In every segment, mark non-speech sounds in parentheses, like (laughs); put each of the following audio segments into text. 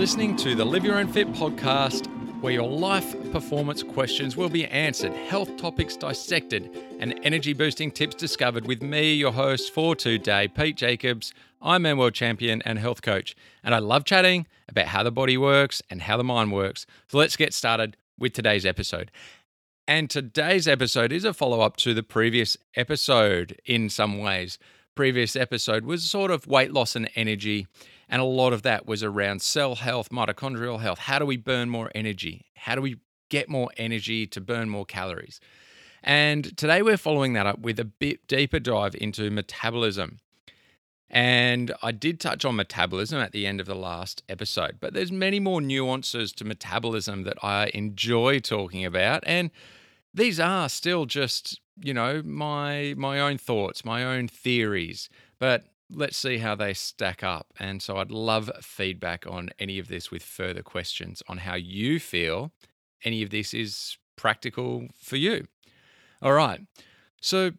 listening to the Live Your Own Fit podcast, where your life performance questions will be answered, health topics dissected, and energy boosting tips discovered with me, your host for today, Pete Jacobs. I'm a world champion and health coach, and I love chatting about how the body works and how the mind works. So let's get started with today's episode. And today's episode is a follow up to the previous episode in some ways. Previous episode was sort of weight loss and energy. And a lot of that was around cell health, mitochondrial health. How do we burn more energy? How do we get more energy to burn more calories? And today we're following that up with a bit deeper dive into metabolism. And I did touch on metabolism at the end of the last episode, but there's many more nuances to metabolism that I enjoy talking about. And these are still just, you know, my my own thoughts, my own theories. But let's see how they stack up. And so I'd love feedback on any of this with further questions on how you feel any of this is practical for you. All right. So,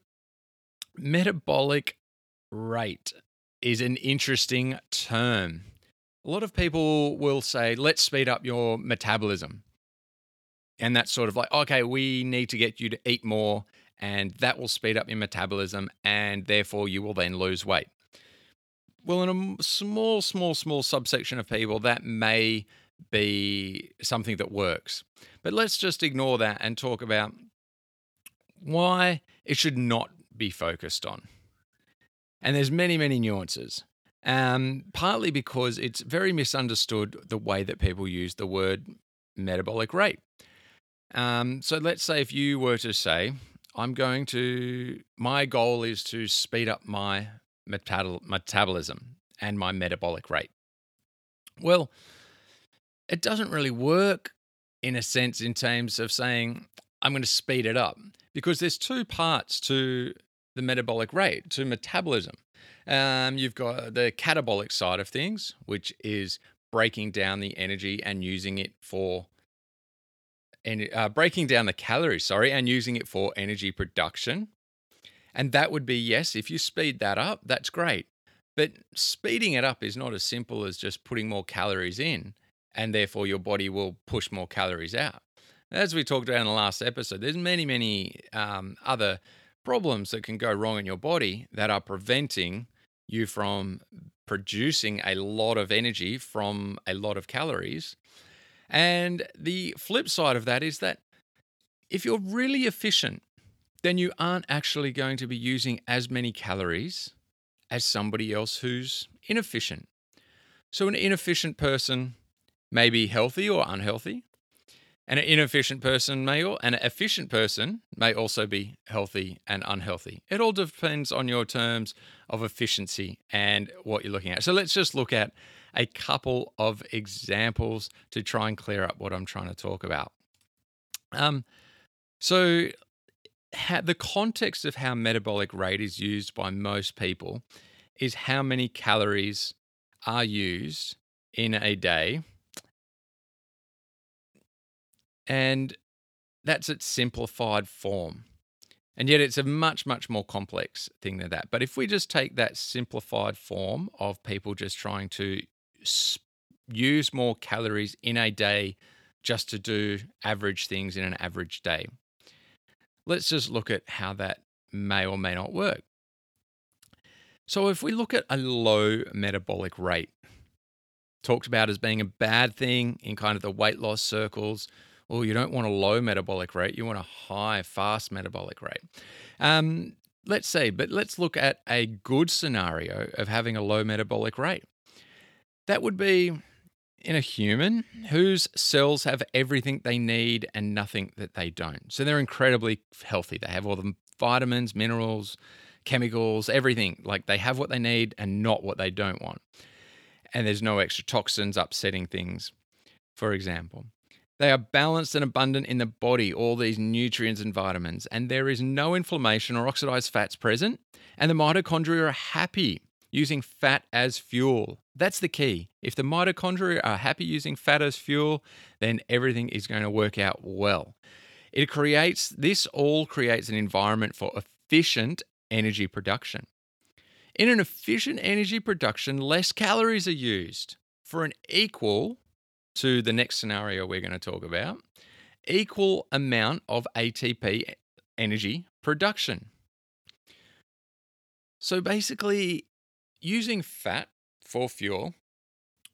metabolic rate is an interesting term. A lot of people will say, let's speed up your metabolism. And that's sort of like, okay, we need to get you to eat more, and that will speed up your metabolism, and therefore you will then lose weight. Well, in a small, small, small subsection of people, that may be something that works. But let's just ignore that and talk about why it should not be focused on. And there's many, many nuances. Um, partly because it's very misunderstood the way that people use the word metabolic rate. Um, so let's say if you were to say, I'm going to, my goal is to speed up my metabol- metabolism and my metabolic rate. Well, it doesn't really work in a sense in terms of saying, I'm going to speed it up because there's two parts to the metabolic rate, to metabolism. Um, you've got the catabolic side of things, which is breaking down the energy and using it for and uh, breaking down the calories, sorry, and using it for energy production. And that would be yes, if you speed that up, that's great. But speeding it up is not as simple as just putting more calories in, and therefore your body will push more calories out. As we talked about in the last episode, there's many, many um, other problems that can go wrong in your body that are preventing you from producing a lot of energy from a lot of calories. And the flip side of that is that if you're really efficient then you aren't actually going to be using as many calories as somebody else who's inefficient. So, an inefficient person may be healthy or unhealthy, and an inefficient person may, or an efficient person may also be healthy and unhealthy. It all depends on your terms of efficiency and what you're looking at. So, let's just look at a couple of examples to try and clear up what I'm trying to talk about. Um, so how, the context of how metabolic rate is used by most people is how many calories are used in a day. And that's its simplified form. And yet it's a much, much more complex thing than that. But if we just take that simplified form of people just trying to use more calories in a day just to do average things in an average day, let's just look at how that may or may not work. So, if we look at a low metabolic rate, talked about as being a bad thing in kind of the weight loss circles, well, you don't want a low metabolic rate, you want a high, fast metabolic rate. Um, let's say, but let's look at a good scenario of having a low metabolic rate. That would be in a human whose cells have everything they need and nothing that they don't. So they're incredibly healthy. They have all the vitamins, minerals, chemicals, everything. Like they have what they need and not what they don't want. And there's no extra toxins upsetting things, for example. They are balanced and abundant in the body, all these nutrients and vitamins, and there is no inflammation or oxidized fats present, and the mitochondria are happy using fat as fuel. That's the key. If the mitochondria are happy using fat as fuel, then everything is going to work out well. It creates, this all creates an environment for efficient energy production. In an efficient energy production, less calories are used for an equal to the next scenario we're going to talk about equal amount of ATP energy production. So basically, using fat for fuel,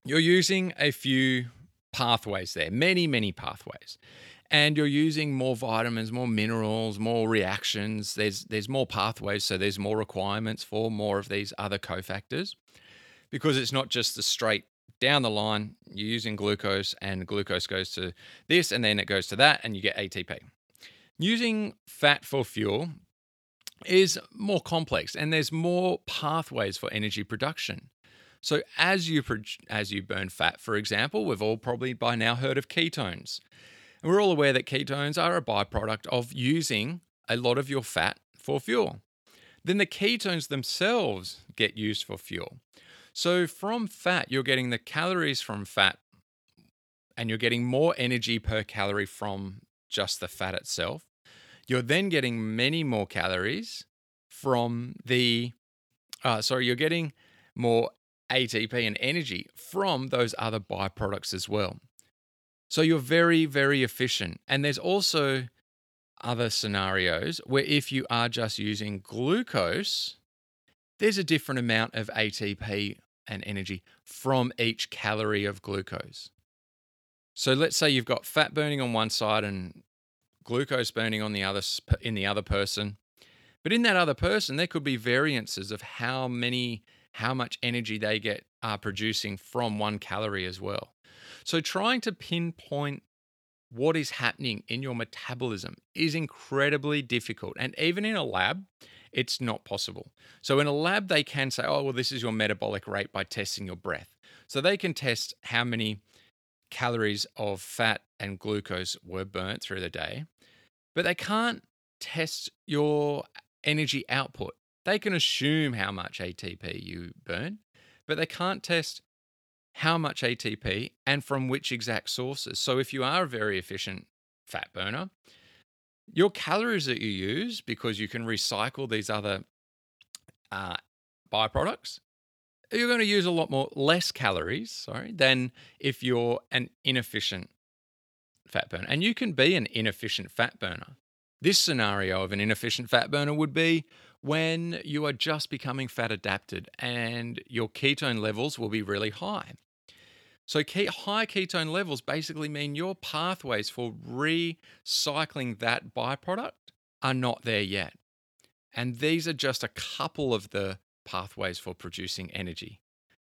you're using a few pathways there, many, many pathways. And you're using more vitamins, more minerals, more reactions. There's there's more pathways, so there's more requirements for more of these other cofactors. Because it's not just the straight down the line, you're using glucose, and glucose goes to this, and then it goes to that, and you get ATP. Using fat for fuel is more complex, and there's more pathways for energy production. So as you as you burn fat, for example, we've all probably by now heard of ketones. And we're all aware that ketones are a byproduct of using a lot of your fat for fuel. Then the ketones themselves get used for fuel. So from fat, you're getting the calories from fat and you're getting more energy per calorie from just the fat itself. You're then getting many more calories from the, uh, sorry, you're getting more ATP and energy from those other byproducts as well. So you're very, very efficient. And there's also other scenarios where if you are just using glucose, there's a different amount of ATP and energy from each calorie of glucose. So let's say you've got fat burning on one side and glucose burning on the other in the other person. But in that other person there could be variances of how many how much energy they get are producing from one calorie as well. So trying to pinpoint what is happening in your metabolism is incredibly difficult. And even in a lab, it's not possible. So in a lab, they can say, oh, well, this is your metabolic rate by testing your breath. So they can test how many calories of fat and glucose were burnt through the day, but they can't test your energy output. They can assume how much ATP you burn, but they can't test how much ATP and from which exact sources. So if you are a very efficient fat burner, your calories that you use, because you can recycle these other uh, byproducts, you're going to use a lot more less calories, sorry, than if you're an inefficient fat burner. And you can be an inefficient fat burner. This scenario of an inefficient fat burner would be when you are just becoming fat adapted and your ketone levels will be really high. So, high ketone levels basically mean your pathways for recycling that byproduct are not there yet. And these are just a couple of the pathways for producing energy.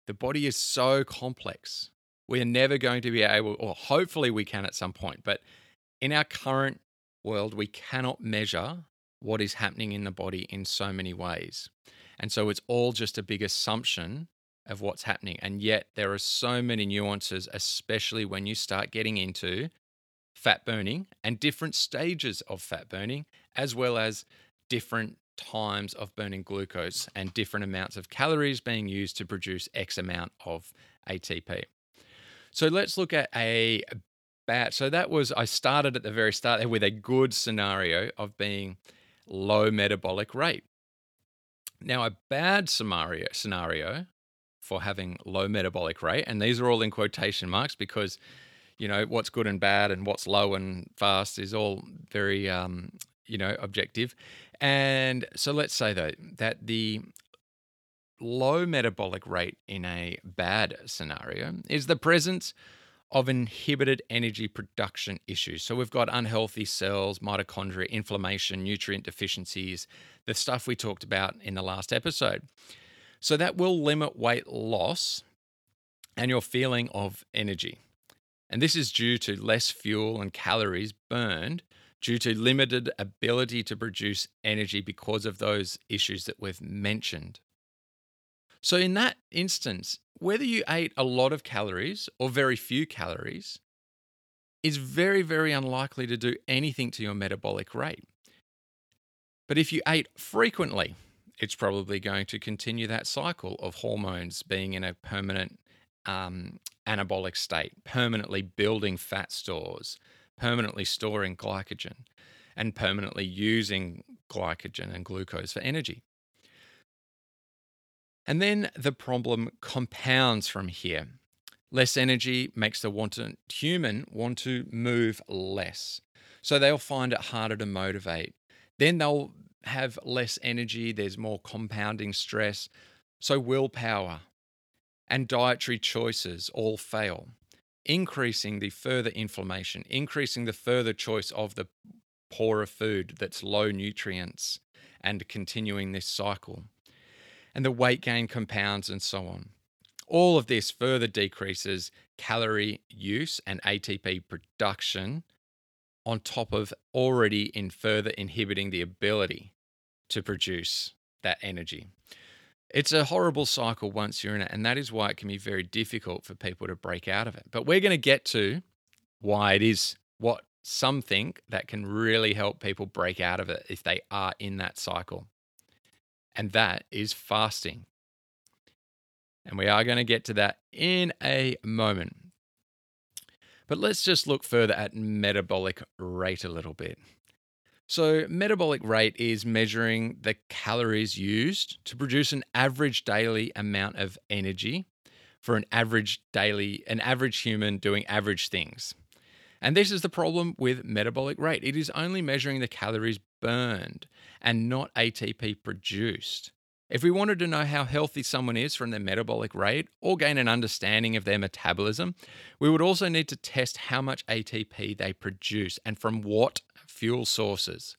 The body is so complex. We are never going to be able, or hopefully we can at some point, but in our current world, we cannot measure what is happening in the body in so many ways. And so it's all just a big assumption of what's happening. And yet there are so many nuances, especially when you start getting into fat burning and different stages of fat burning, as well as different times of burning glucose and different amounts of calories being used to produce X amount of ATP. So let's look at a bad. So that was, I started at the very start there with a good scenario of being low metabolic rate. Now, a bad scenario, scenario for having low metabolic rate, and these are all in quotation marks because, you know, what's good and bad and what's low and fast is all very, um, you know, objective. And so let's say though that the low metabolic rate in a bad scenario is the presence of inhibited energy production issues. So we've got unhealthy cells, mitochondria, inflammation, nutrient deficiencies, the stuff we talked about in the last episode. So that will limit weight loss and your feeling of energy. And this is due to less fuel and calories burned due to limited ability to produce energy because of those issues that we've mentioned. So, in that instance, whether you ate a lot of calories or very few calories is very, very unlikely to do anything to your metabolic rate. But if you ate frequently, it's probably going to continue that cycle of hormones being in a permanent um, anabolic state, permanently building fat stores, permanently storing glycogen, and permanently using glycogen and glucose for energy. And then the problem compounds from here. Less energy makes the wanton human want to move less. So they'll find it harder to motivate. Then they'll have less energy, there's more compounding stress. So willpower and dietary choices all fail, increasing the further inflammation, increasing the further choice of the poorer food that's low nutrients, and continuing this cycle. And the weight gain compounds and so on. All of this further decreases calorie use and ATP production on top of already in further inhibiting the ability to produce that energy. It's a horrible cycle once you're in it, and that is why it can be very difficult for people to break out of it. But we're going to get to why it is what some think that can really help people break out of it if they are in that cycle. And that is fasting. And we are going to get to that in a moment. But let's just look further at metabolic rate a little bit. So, metabolic rate is measuring the calories used to produce an average daily amount of energy for an average daily an average human doing average things. And this is the problem with metabolic rate. It is only measuring the calories burned and not ATP produced. If we wanted to know how healthy someone is from their metabolic rate or gain an understanding of their metabolism, we would also need to test how much ATP they produce and from what fuel sources.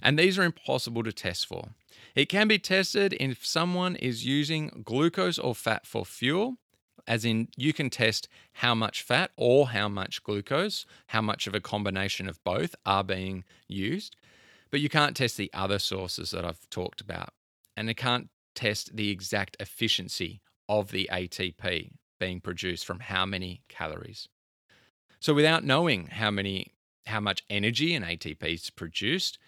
And these are impossible to test for. It can be tested if someone is using glucose or fat for fuel, as in you can test how much fat or how much glucose, how much of a combination of both are being used, but you can't test the other sources that I've talked about and it can't test the exact efficiency of the ATP being produced from how many calories. So without knowing how many how much energy an ATP is produced,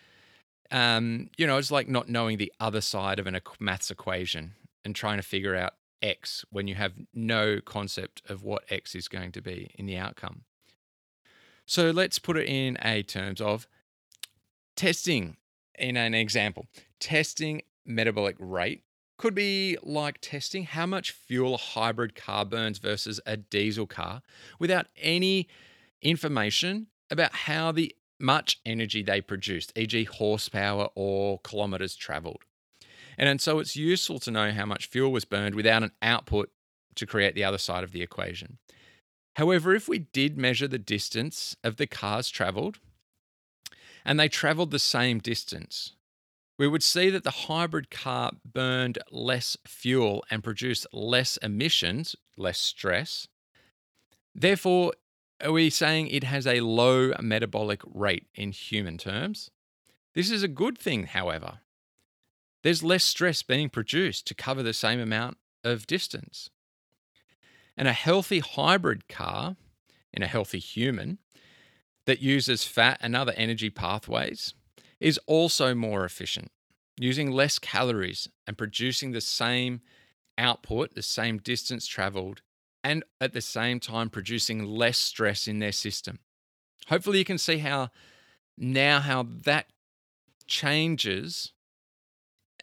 um, you know, it's like not knowing the other side of an maths equation and trying to figure out x when you have no concept of what x is going to be in the outcome. So let's put it in a terms of testing in an example. Testing metabolic rate could be like testing how much fuel a hybrid car burns versus a diesel car without any information about how the much energy they produced, e.g., horsepower or kilometers traveled. And, and so it's useful to know how much fuel was burned without an output to create the other side of the equation. However, if we did measure the distance of the cars traveled and they traveled the same distance, we would see that the hybrid car burned less fuel and produced less emissions, less stress. Therefore, are we saying it has a low metabolic rate in human terms? This is a good thing, however. There's less stress being produced to cover the same amount of distance. And a healthy hybrid car in a healthy human that uses fat and other energy pathways is also more efficient, using less calories and producing the same output, the same distance traveled, and at the same time producing less stress in their system. Hopefully, you can see how now how that changes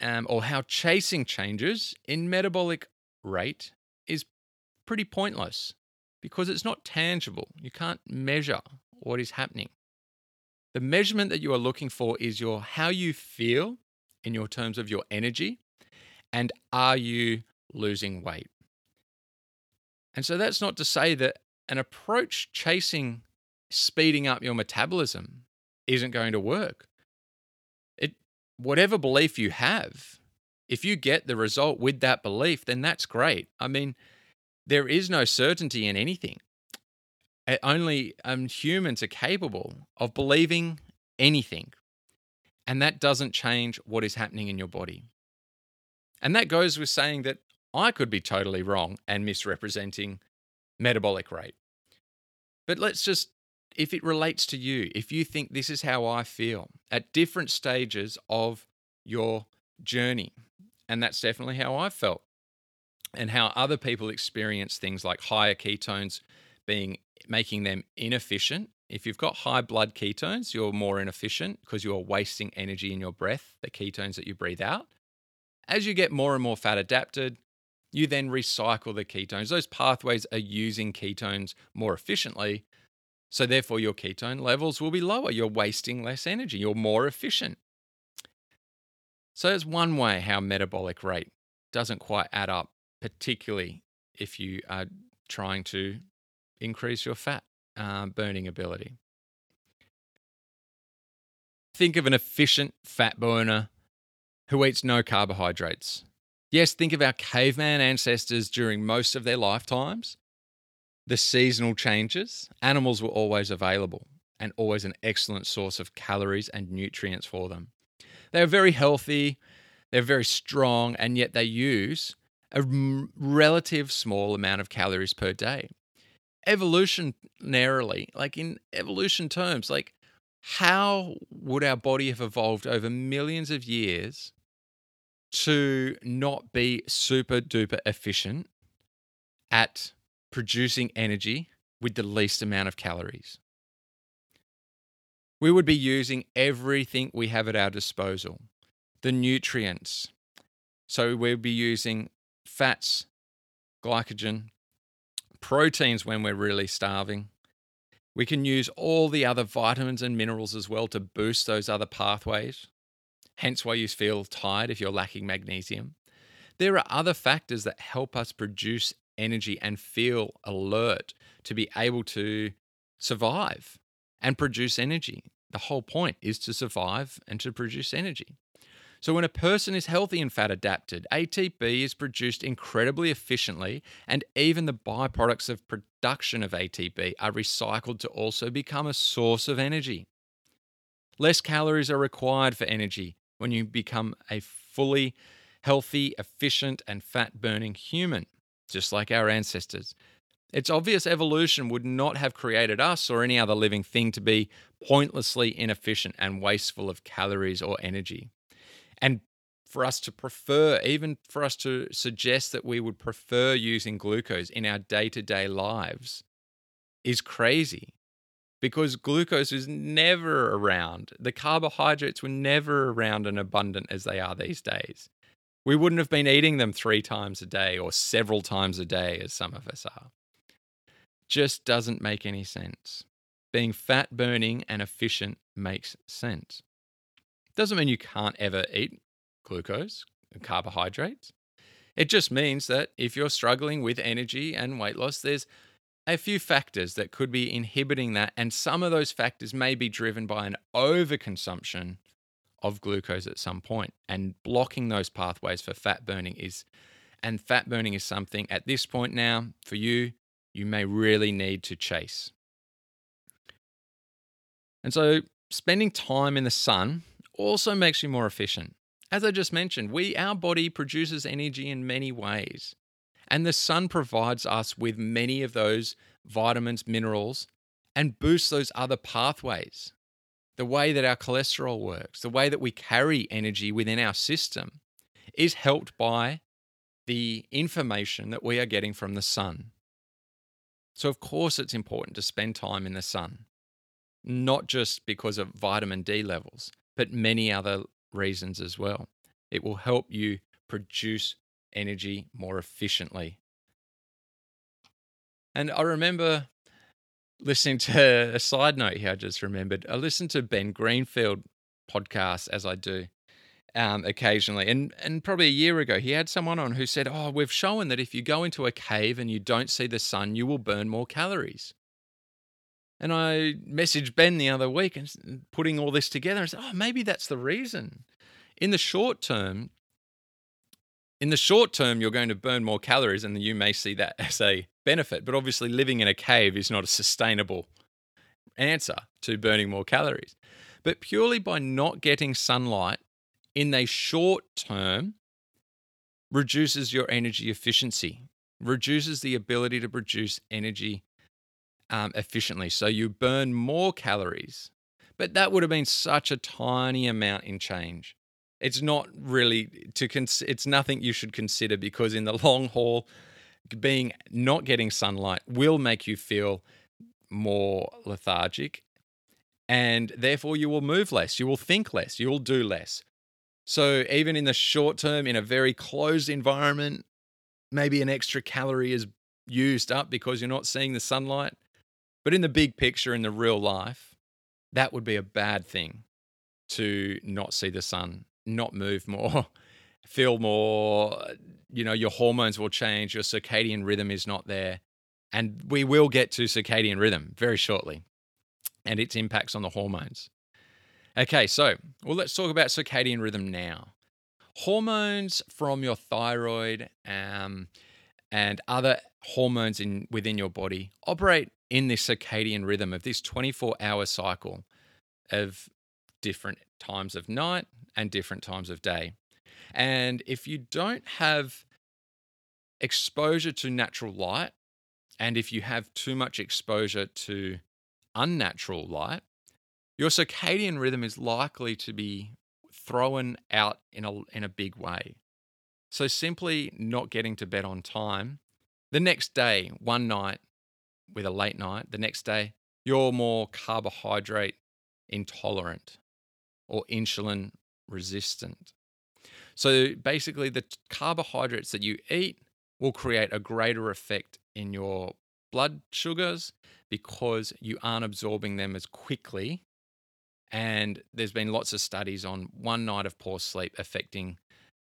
um, or how chasing changes in metabolic rate is pretty pointless because it's not tangible. You can't measure what is happening. The measurement that you are looking for is your how you feel in your terms of your energy and are you losing weight. And so that's not to say that an approach chasing speeding up your metabolism isn't going to work. Whatever belief you have, if you get the result with that belief, then that's great. I mean, there is no certainty in anything only um, humans are capable of believing anything. And that doesn't change what is happening in your body. And that goes with saying that I could be totally wrong and misrepresenting metabolic rate. But let's just, if it relates to you, if you think this is how I feel at different stages of your journey, and that's definitely how I felt, and how other people experience things like higher ketones being making them inefficient. If you've got high blood ketones, you're more inefficient because you're wasting energy in your breath, the ketones that you breathe out. As you get more and more fat adapted, You then recycle the ketones. Those pathways are using ketones more efficiently. So, therefore, your ketone levels will be lower. You're wasting less energy. You're more efficient. So, there's one way how metabolic rate doesn't quite add up, particularly if you are trying to increase your fat uh, burning ability. Think of an efficient fat burner who eats no carbohydrates. Yes, think of our caveman ancestors during most of their lifetimes. The seasonal changes, animals were always available and always an excellent source of calories and nutrients for them. They're very healthy, they're very strong, and yet they use a relative small amount of calories per day. Evolutionarily, like in evolution terms, like how would our body have evolved over millions of years to not be super duper efficient at producing energy with the least amount of calories? We would be using everything we have at our disposal the nutrients. So we'd be using fats, glycogen, proteins when we're really starving, we can use all the other vitamins and minerals as well to boost those other pathways, hence why you feel tired if you're lacking magnesium. There are other factors that help us produce energy and feel alert to be able to survive and produce energy. The whole point is to survive and to produce energy. So, when a person is healthy and fat adapted, ATP is produced incredibly efficiently, and even the byproducts of production of ATP are recycled to also become a source of energy. Less calories are required for energy when you become a fully healthy, efficient, and fat burning human, just like our ancestors. It's obvious evolution would not have created us or any other living thing to be pointlessly inefficient and wasteful of calories or energy and for us to prefer, even for us to suggest that we would prefer using glucose in our day to day lives is crazy because glucose is never around. The carbohydrates were never around and abundant as they are these days. We wouldn't have been eating them three times a day or several times a day, as some of us are. Just doesn't make any sense. Being fat burning and efficient makes sense. Doesn't mean you can't ever eat glucose, and carbohydrates. It just means that if you're struggling with energy and weight loss, there's a few factors that could be inhibiting that. And some of those factors may be driven by an overconsumption of glucose at some point. And blocking those pathways for fat burning is, and fat burning is something at this point now for you, you may really need to chase. And so, spending time in the sun also makes you more efficient. As I just mentioned, we our body produces energy in many ways. And the sun provides us with many of those vitamins, minerals, and boosts those other pathways. The way that our cholesterol works, the way that we carry energy within our system is helped by the information that we are getting from the sun. So, of course, it's important to spend time in the sun, not just because of vitamin D levels, but many other reasons as well. It will help you produce energy more efficiently. And I remember listening to (laughs) a side note here, I just remembered. I listen to Ben Greenfield podcast as I do um, occasionally. And, and probably a year ago, he had someone on who said, Oh, we've shown that if you go into a cave and you don't see the sun, you will burn more calories. And I messaged Ben the other week and putting all this together. and said, oh, maybe that's the reason. In the short term, in the short term, you're going to burn more calories, and you may see that (laughs) as a benefit. But obviously, living in a cave is not a sustainable answer to burning more calories. But purely by not getting sunlight in the short term reduces your energy efficiency, reduces the ability to produce energy um, efficiently. So you burn more calories, but that would have been such a tiny amount in change. It's not really to cons- it's nothing you should consider because in the long haul, being not getting sunlight will make you feel more lethargic and therefore you will move less, you will think less, you will do less. So even in the short term, in a very closed environment, maybe an extra calorie is used up because you're not seeing the sunlight. But in the big picture, in the real life, that would be a bad thing to not see the sun, not move (laughs) more, feel more, you know, your hormones will change, your circadian rhythm is not there. And we will get to circadian rhythm very shortly and its impacts on the hormones. Okay, so well, let's talk about circadian rhythm now. Hormones from your thyroid um, and other hormones in within your body operate in this circadian rhythm of this 24 hour cycle of different times of night and different times of day. And if you don't have exposure to natural light, and if you have too much exposure to unnatural light, your circadian rhythm is likely to be thrown out in a, in a big way. So, simply not getting to bed on time, the next day, one night with a late night, the next day, you're more carbohydrate intolerant or insulin resistant. So basically, the carbohydrates that you eat will create a greater effect in your blood sugars because you aren't absorbing them as quickly. And there's been lots of studies on one night of poor sleep affecting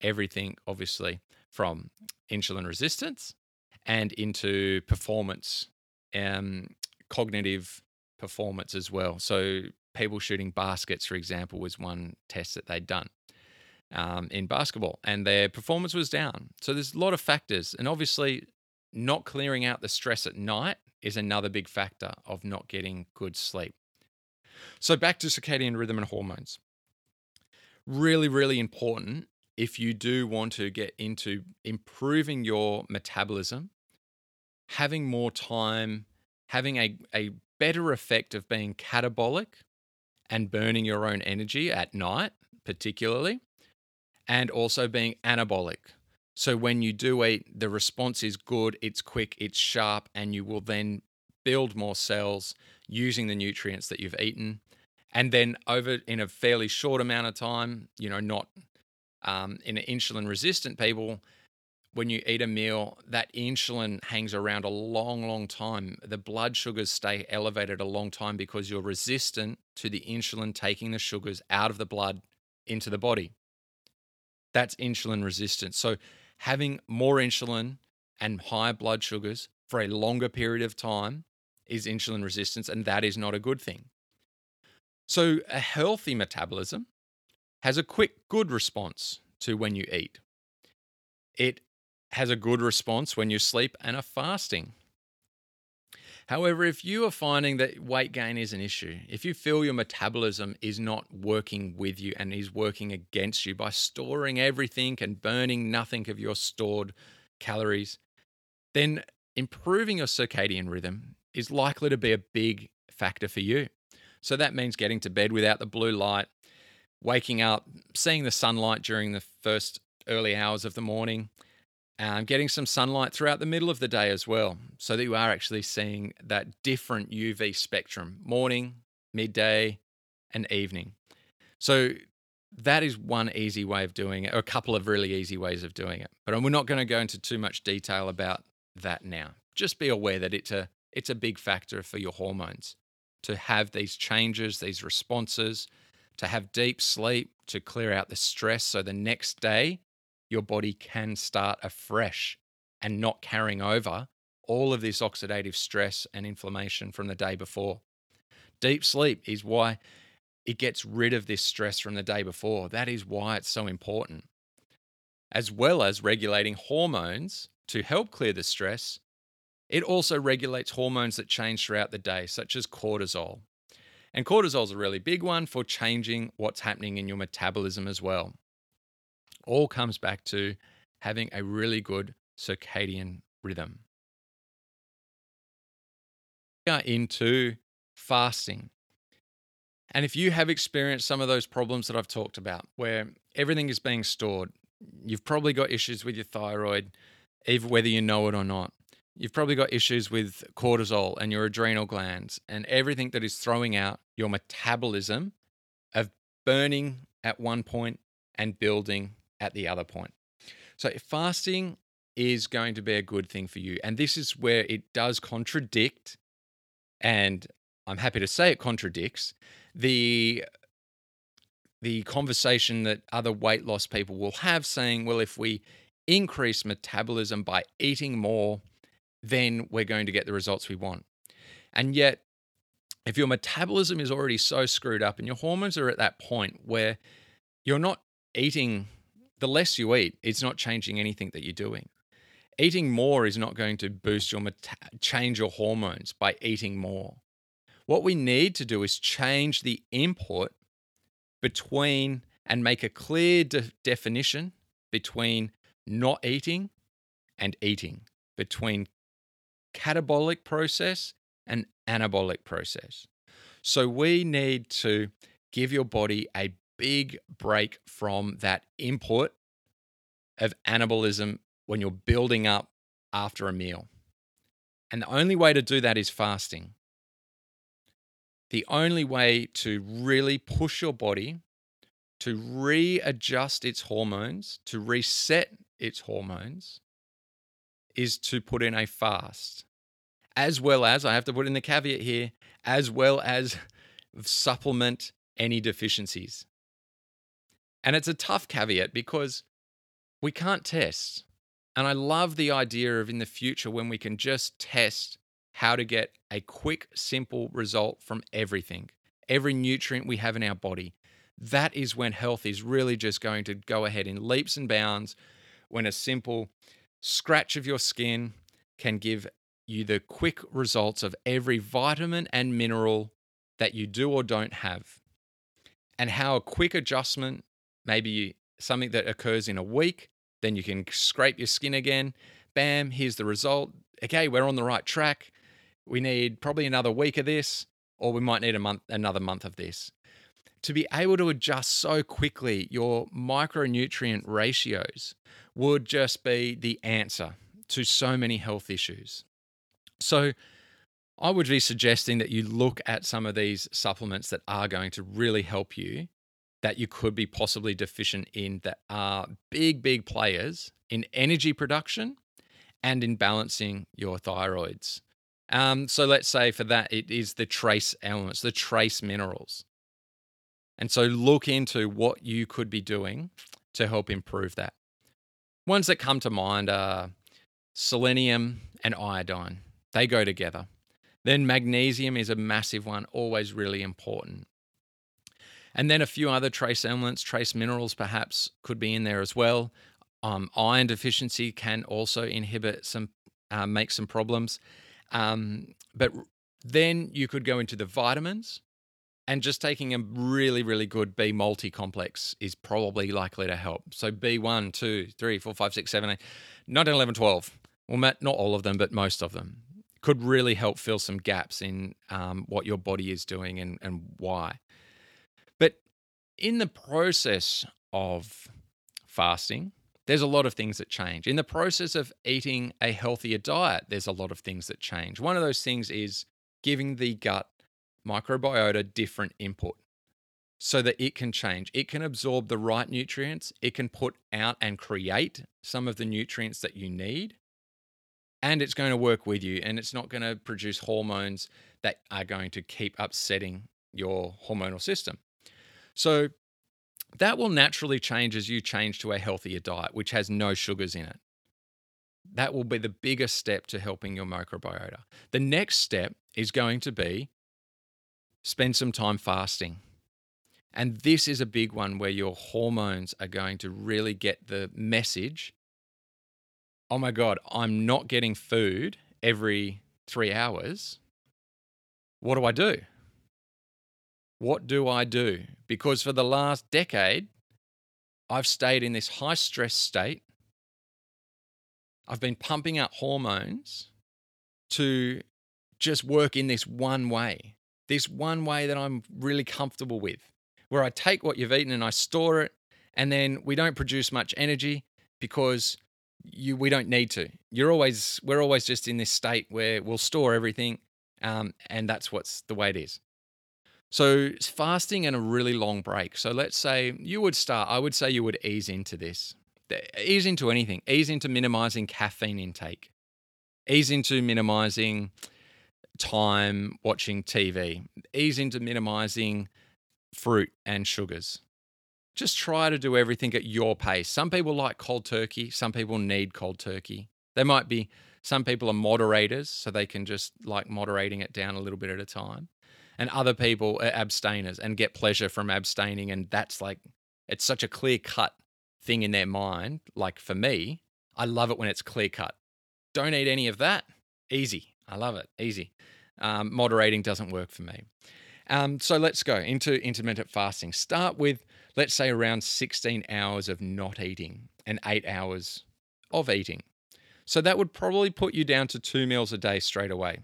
everything, obviously, from insulin resistance and into performance, um, cognitive performance as well. So, people shooting baskets, for example, was one test that they'd done um, in basketball, and their performance was down. So, there's a lot of factors. And obviously, not clearing out the stress at night is another big factor of not getting good sleep. So, back to circadian rhythm and hormones. Really, really important if you do want to get into improving your metabolism, having more time, having a, a better effect of being catabolic and burning your own energy at night, particularly, and also being anabolic. So when you do eat, the response is good, it's quick, it's sharp, and you will then build more cells using the nutrients that you've eaten. And then over in a fairly short amount of time, you know, not um, in insulin resistant people, when you eat a meal, that insulin hangs around a long, long time. The blood sugars stay elevated a long time because you're resistant to the insulin taking the sugars out of the blood into the body. That's insulin resistance. So, having more insulin and higher blood sugars for a longer period of time is insulin resistance, and that is not a good thing. So, a healthy metabolism has a quick, good response to when you eat. It has a good response when you sleep and are fasting. However, if you are finding that weight gain is an issue, if you feel your metabolism is not working with you and is working against you by storing everything and burning nothing of your stored calories, then improving your circadian rhythm is likely to be a big factor for you. So that means getting to bed without the blue light, waking up, seeing the sunlight during the first early hours of the morning, um, getting some sunlight throughout the middle of the day as well, so that you are actually seeing that different UV spectrum morning, midday, and evening. So that is one easy way of doing it, or a couple of really easy ways of doing it. But we're not going to go into too much detail about that now. Just be aware that it's a it's a big factor for your hormones to have these changes, these responses, to have deep sleep, to clear out the stress so the next day your body can start afresh and not carrying over all of this oxidative stress and inflammation from the day before. Deep sleep is why it gets rid of this stress from the day before. That is why it's so important. As well as regulating hormones to help clear the stress, it also regulates hormones that change throughout the day, such as cortisol. And cortisol is a really big one for changing what's happening in your metabolism as well all comes back to having a really good circadian rhythm. We are into fasting. And if you have experienced some of those problems that I've talked about, where everything is being stored, you've probably got issues with your thyroid, even whether you know it or not. You've probably got issues with cortisol and your adrenal glands and everything that is throwing out your metabolism of burning at one point and building at the other point. So, fasting is going to be a good thing for you. And this is where it does contradict, and I'm happy to say it contradicts the the conversation that other weight loss people will have saying, well, if we increase metabolism by eating more, then we're going to get the results we want. And yet, if your metabolism is already so screwed up and your hormones are at that point where you're not eating, the less you eat, it's not changing anything that you're doing. Eating more is not going to boost your meta- change your hormones by eating more. What we need to do is change the input between and make a clear de- definition between not eating and eating, between catabolic process and anabolic process. So we need to give your body a big break from that input of anabolism when you're building up after a meal. And the only way to do that is fasting. The only way to really push your body to readjust its hormones, to reset its hormones, is to put in a fast. As well as, I have to put in the caveat here, as well as supplement any deficiencies. And it's a tough caveat because we can't test. And I love the idea of in the future when we can just test how to get a quick, simple result from everything, every nutrient we have in our body. That is when health is really just going to go ahead in leaps and bounds. When a simple scratch of your skin can give you the quick results of every vitamin and mineral that you do or don't have. And how a quick adjustment, maybe something that occurs in a week, then you can scrape your skin again. Bam, here's the result. Okay, we're on the right track. We need probably another week of this, or we might need a month, another month of this. To be able to adjust so quickly, your micronutrient ratios would just be the answer to so many health issues. So, I would be suggesting that you look at some of these supplements that are going to really help you that you could be possibly deficient in that are big, big players in energy production and in balancing your thyroids. Um, so let's say for that, it is the trace elements, the trace minerals. And so look into what you could be doing to help improve that. Ones that come to mind are selenium and iodine, they go together. Then magnesium is a massive one, always really important. And then a few other trace elements, trace minerals perhaps could be in there as well. Um, iron deficiency can also inhibit some, uh, make some problems. Um, but then you could go into the vitamins, and just taking a really, really good B multi complex is probably likely to help. So B1, 2, 3, 4, 5, 6, 7, 8, 9, 10, 11, 12. Well, Matt, not all of them, but most of them could really help fill some gaps in um, what your body is doing and, and why. In the process of fasting, there's a lot of things that change. In the process of eating a healthier diet, there's a lot of things that change. One of those things is giving the gut microbiota different input so that it can change. It can absorb the right nutrients, it can put out and create some of the nutrients that you need, and it's going to work with you and it's not going to produce hormones that are going to keep upsetting your hormonal system. So that will naturally change as you change to a healthier diet, which has no sugars in it. That will be the biggest step to helping your microbiota. The next step is going to be spend some time fasting. And this is a big one where your hormones are going to really get the message oh my God, I'm not getting food every three hours. What do I do? What do I do? Because for the last decade, I've stayed in this high stress state. I've been pumping out hormones to just work in this one way, this one way that I'm really comfortable with, where I take what you've eaten and I store it, and then we don't produce much energy because you we don't need to. You're always we're always just in this state where we'll store everything, um, and that's what's the way it is. So fasting and a really long break. So let's say you would start. I would say you would ease into this. ease into anything. Ease into minimizing caffeine intake. Ease into minimizing time watching TV. Ease into minimizing fruit and sugars. Just try to do everything at your pace. Some people like cold turkey, some people need cold turkey. There might be, some people are moderators, so they can just like moderating it down a little bit at a time. And other people are abstainers and get pleasure from abstaining. And that's like, it's such a clear cut thing in their mind. Like for me, I love it when it's clear cut. Don't eat any of that. Easy. I love it. Easy. Um, moderating doesn't work for me. Um, so let's go into intermittent fasting. Start with, let's say, around 16 hours of not eating and eight hours of eating. So that would probably put you down to two meals a day straight away.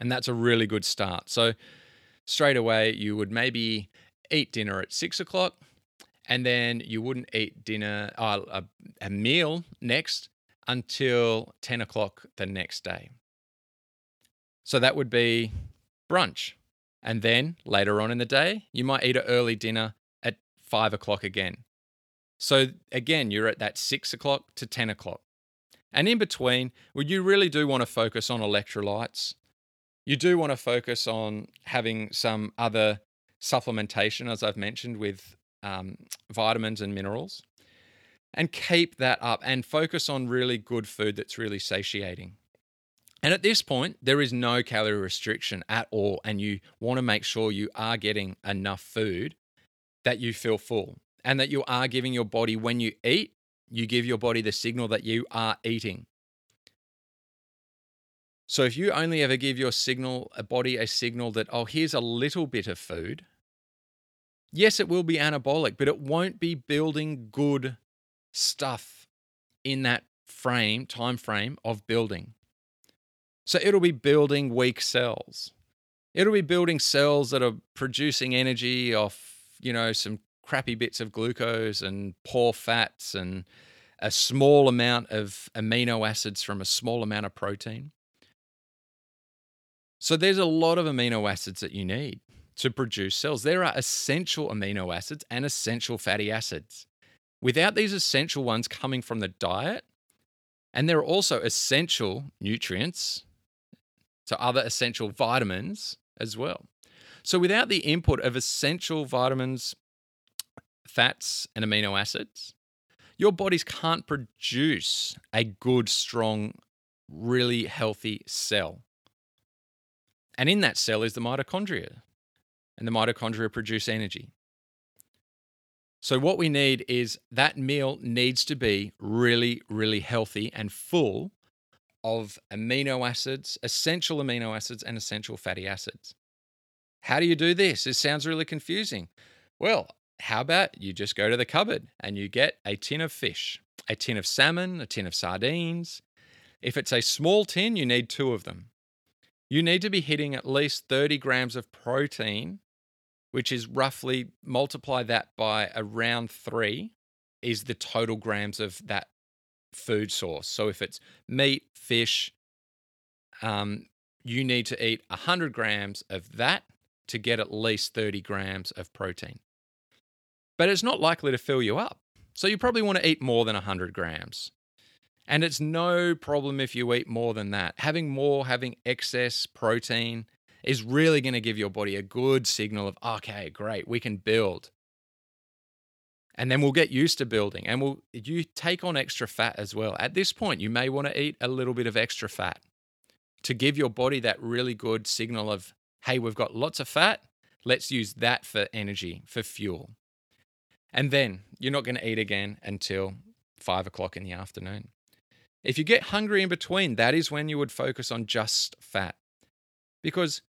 And that's a really good start. So straight away, you would maybe eat dinner at six o'clock, and then you wouldn't eat dinner, uh, a, a meal next until 10 o'clock the next day. So that would be brunch. And then later on in the day, you might eat an early dinner at five o'clock again. So again, you're at that six o'clock to 10 o'clock. And in between, well, you really do want to focus on electrolytes. You do want to focus on having some other supplementation, as I've mentioned, with um, vitamins and minerals. And keep that up and focus on really good food that's really satiating. And at this point, there is no calorie restriction at all. And you want to make sure you are getting enough food that you feel full and that you are giving your body, when you eat, you give your body the signal that you are eating. So if you only ever give your signal, a body a signal that, oh, here's a little bit of food, yes, it will be anabolic, but it won't be building good stuff in that frame, time frame of building. So it'll be building weak cells. It'll be building cells that are producing energy off, you know, some crappy bits of glucose and poor fats and a small amount of amino acids from a small amount of protein. So there's a lot of amino acids that you need to produce cells. There are essential amino acids and essential fatty acids. Without these essential ones coming from the diet, and there are also essential nutrients so other essential vitamins as well. So without the input of essential vitamins, fats, and amino acids, your bodies can't produce a good, strong, really healthy cell. And in that cell is the mitochondria. And the mitochondria produce energy. So, what we need is that meal needs to be really, really healthy and full of amino acids, essential amino acids, and essential fatty acids. How do you do this? It sounds really confusing. Well, how about you just go to the cupboard and you get a tin of fish, a tin of salmon, a tin of sardines. If it's a small tin, you need two of them. You need to be hitting at least 30 grams of protein, which is roughly multiply that by around three, is the total grams of that food source. So if it's meat, fish, um, you need to eat 100 grams of that to get at least 30 grams of protein. But it's not likely to fill you up. So you probably want to eat more than 100 grams. And it's no problem if you eat more than that. Having more, having excess protein is really going to give your body a good signal of, okay, great, we can build. And then we'll get used to building and we'll you take on extra fat as well. At this point you may want to eat a little bit of extra fat to give your body that really good signal of hey we've got lots of fat let's use that for energy for fuel. And then you're not going to eat again until five o'clock in the afternoon if you get hungry in between that is when you would focus on just fat because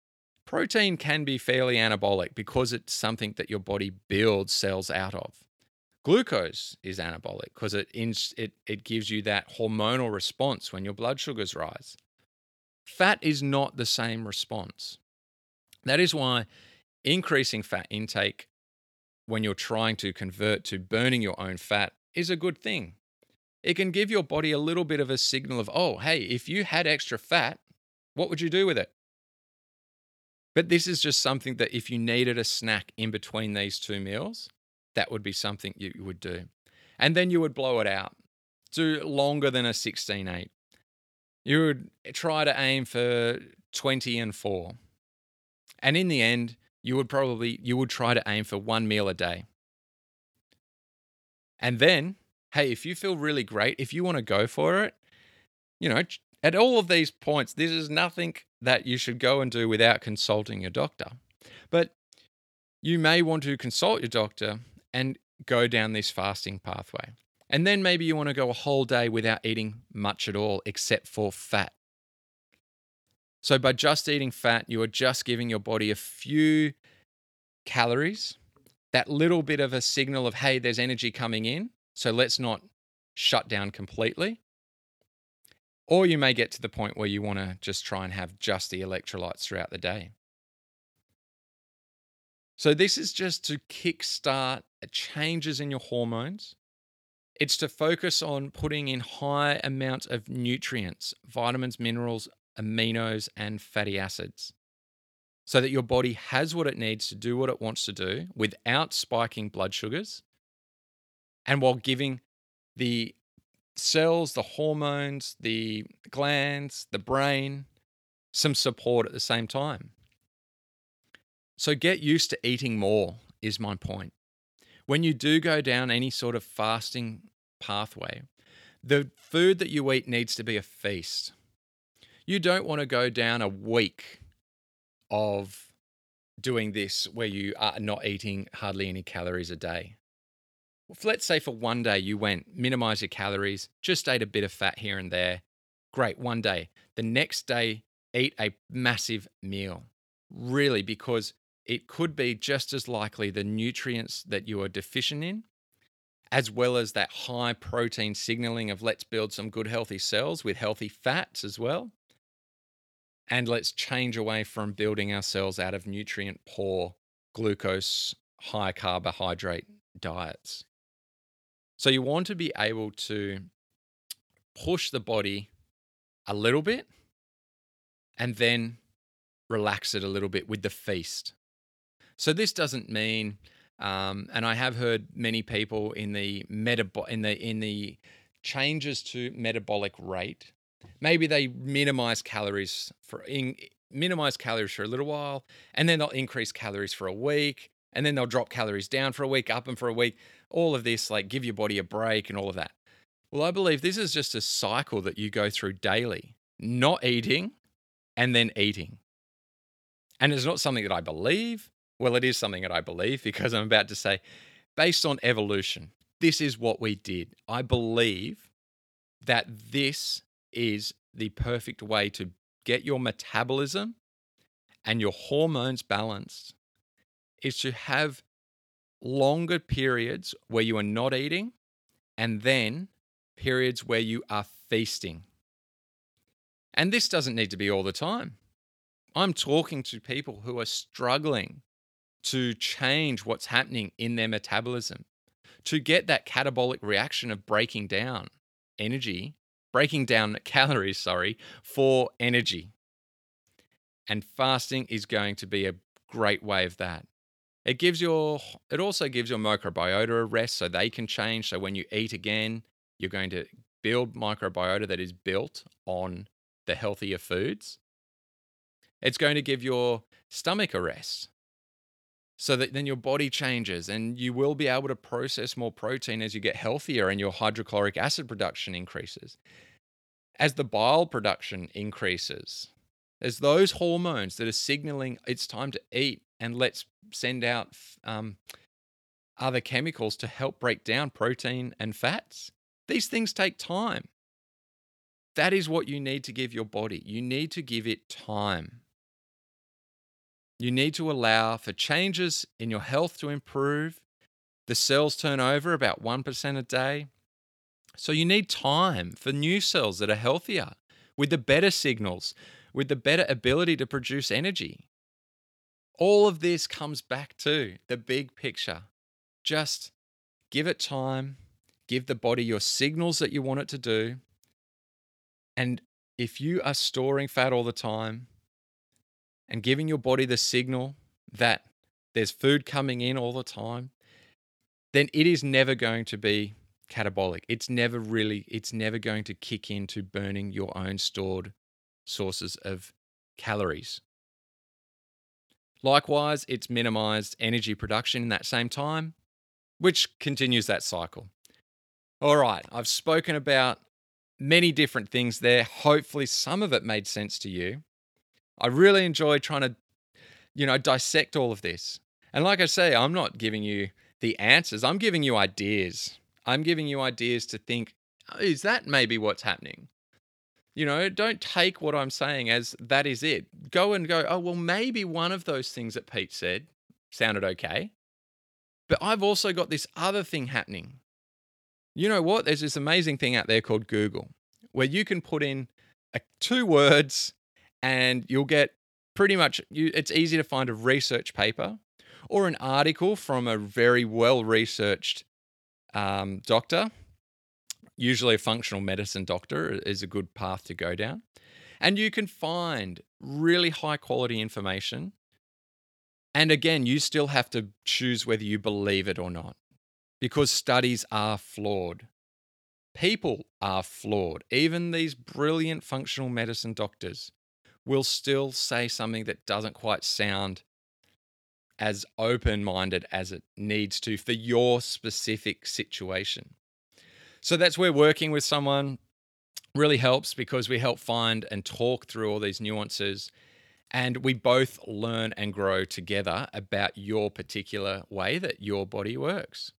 protein can be fairly anabolic because it's something that your body builds cells out of Glucose is anabolic because it, it, it gives you that hormonal response when your blood sugars rise. Fat is not the same response. That is why increasing fat intake when you're trying to convert to burning your own fat is a good thing. It can give your body a little bit of a signal of, oh, hey, if you had extra fat, what would you do with it? But this is just something that if you needed a snack in between these two meals, that would be something you would do. And then you would blow it out. Do longer than a 16 8. You would try to aim for 20 and 4. And in the end, you would probably you would try to aim for one meal a day. And then, hey, if you feel really great, if you want to go for it, you know, at all of these points, this is nothing that you should go and do without consulting your doctor. But you may want to consult your doctor and go down this fasting pathway. And then maybe you want to go a whole day without eating much at all except for fat. So, by just eating fat, you are just giving your body a few calories, that little bit of a signal of, hey, there's energy coming in. So, let's not shut down completely. Or you may get to the point where you want to just try and have just the electrolytes throughout the day. So, this is just to kickstart changes in your hormones. It's to focus on putting in high amounts of nutrients, vitamins, minerals, aminos, and fatty acids so that your body has what it needs to do what it wants to do without spiking blood sugars and while giving the cells, the hormones, the glands, the brain some support at the same time. So get used to eating more, is my point. When you do go down any sort of fasting pathway, the food that you eat needs to be a feast. You don't want to go down a week of doing this where you are not eating hardly any calories a day. Let's say for one day you went, minimize your calories, just ate a bit of fat here and there. Great, one day. The next day, eat a massive meal. Really, because it could be just as likely the nutrients that you are deficient in, as well as that high protein signaling of let's build some good healthy cells with healthy fats as well. And let's change away from building our cells out of nutrient poor, glucose, high carbohydrate diets. So you want to be able to push the body a little bit and then relax it a little bit with the feast. So this doesn't mean, um, and I have heard many people in the metab- in the in the changes to metabolic rate maybe they minimize calories for in, minimize calories for a little while and then they'll increase calories for a week and then they'll drop calories down for a week up and for a week all of this like give your body a break and all of that. Well i believe this is just a cycle that you go through daily not eating and then eating. And it's not something that i believe. Well it is something that i believe because i'm about to say based on evolution this is what we did. I believe that this is the perfect way to get your metabolism and your hormones balanced is to have longer periods where you are not eating and then periods where you are feasting. And this doesn't need to be all the time. I'm talking to people who are struggling to change what's happening in their metabolism, to get that catabolic reaction of breaking down energy breaking down (laughs) calories, sorry, for energy. And fasting is going to be a great way of that. It gives your it also gives your microbiota a rest so they can change. So when you eat again, you're going to build microbiota that is built on the healthier foods. It's going to give your stomach a rest so that then your body changes and you will be able to process more protein as you get healthier and your hydrochloric acid production increases as the bile production increases, as those hormones that are signaling it's time to eat and let's send out um, other chemicals to help break down protein and fats, these things take time. That is what you need to give your body. You need to give it time. You need to allow for changes in your health to improve. The cells turn over about 1% a day. So you need time for new cells that are healthier, with the better signals, with the better ability to produce energy. All of this comes back to the big picture. Just give it time, give the body your signals that you want it to do. And if you are storing fat all the time and giving your body the signal that there's food coming in all the time, then it is never going to be catabolic. It's never really, it's never going to kick into burning your own stored sources of calories. Likewise, it's minimized energy production in that same time, which continues that cycle. All right, I've spoken about many different things there. Hopefully, some of it made sense to you. I really enjoy trying to, you know, dissect all of this. And like I say, I'm not giving you the answers, I'm giving you ideas. I'm giving you ideas to think, oh, is that maybe what's happening? You know, don't take what I'm saying as that is it. Go and go, oh, well, maybe one of those things that Pete said sounded okay. But I've also got this other thing happening. You know what? There's this amazing thing out there called Google where you can put in a, two words and you'll get pretty much you, it's easy to find a research paper or an article from a very well researched um, doctor. Usually, a functional medicine doctor is a good path to go down. And you can find really high quality information. And again, you still have to choose whether you believe it or not because studies are flawed. People are flawed. Even these brilliant functional medicine doctors will still say something that doesn't quite sound as open minded as it needs to for your specific situation. So that's where working with someone really helps because we help find and talk through all these nuances and we both learn and grow together about your particular way that your body works.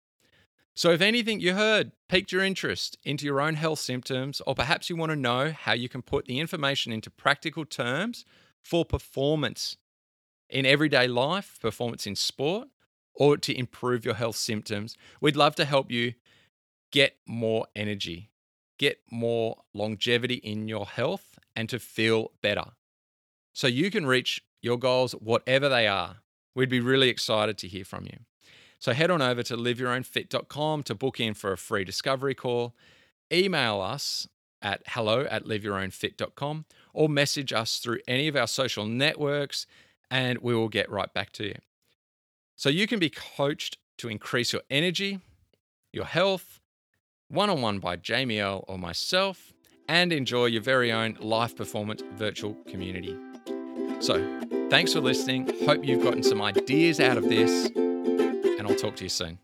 So, if anything you heard piqued your interest into your own health symptoms, or perhaps you want to know how you can put the information into practical terms for performance in everyday life, performance in sport, or to improve your health symptoms, we'd love to help you get more energy, get more longevity in your health, and to feel better. So you can reach your goals, whatever they are. We'd be really excited to hear from you. So head on over to liveyourownfit.com to book in for a free discovery call. Email us at hello at liveyourownfit.com or message us through any of our social networks and we will get right back to you. So you can be coached to increase your energy, your health, one on one by Jamie L or myself, and enjoy your very own life performance virtual community. So, thanks for listening. Hope you've gotten some ideas out of this. And I'll talk to you soon.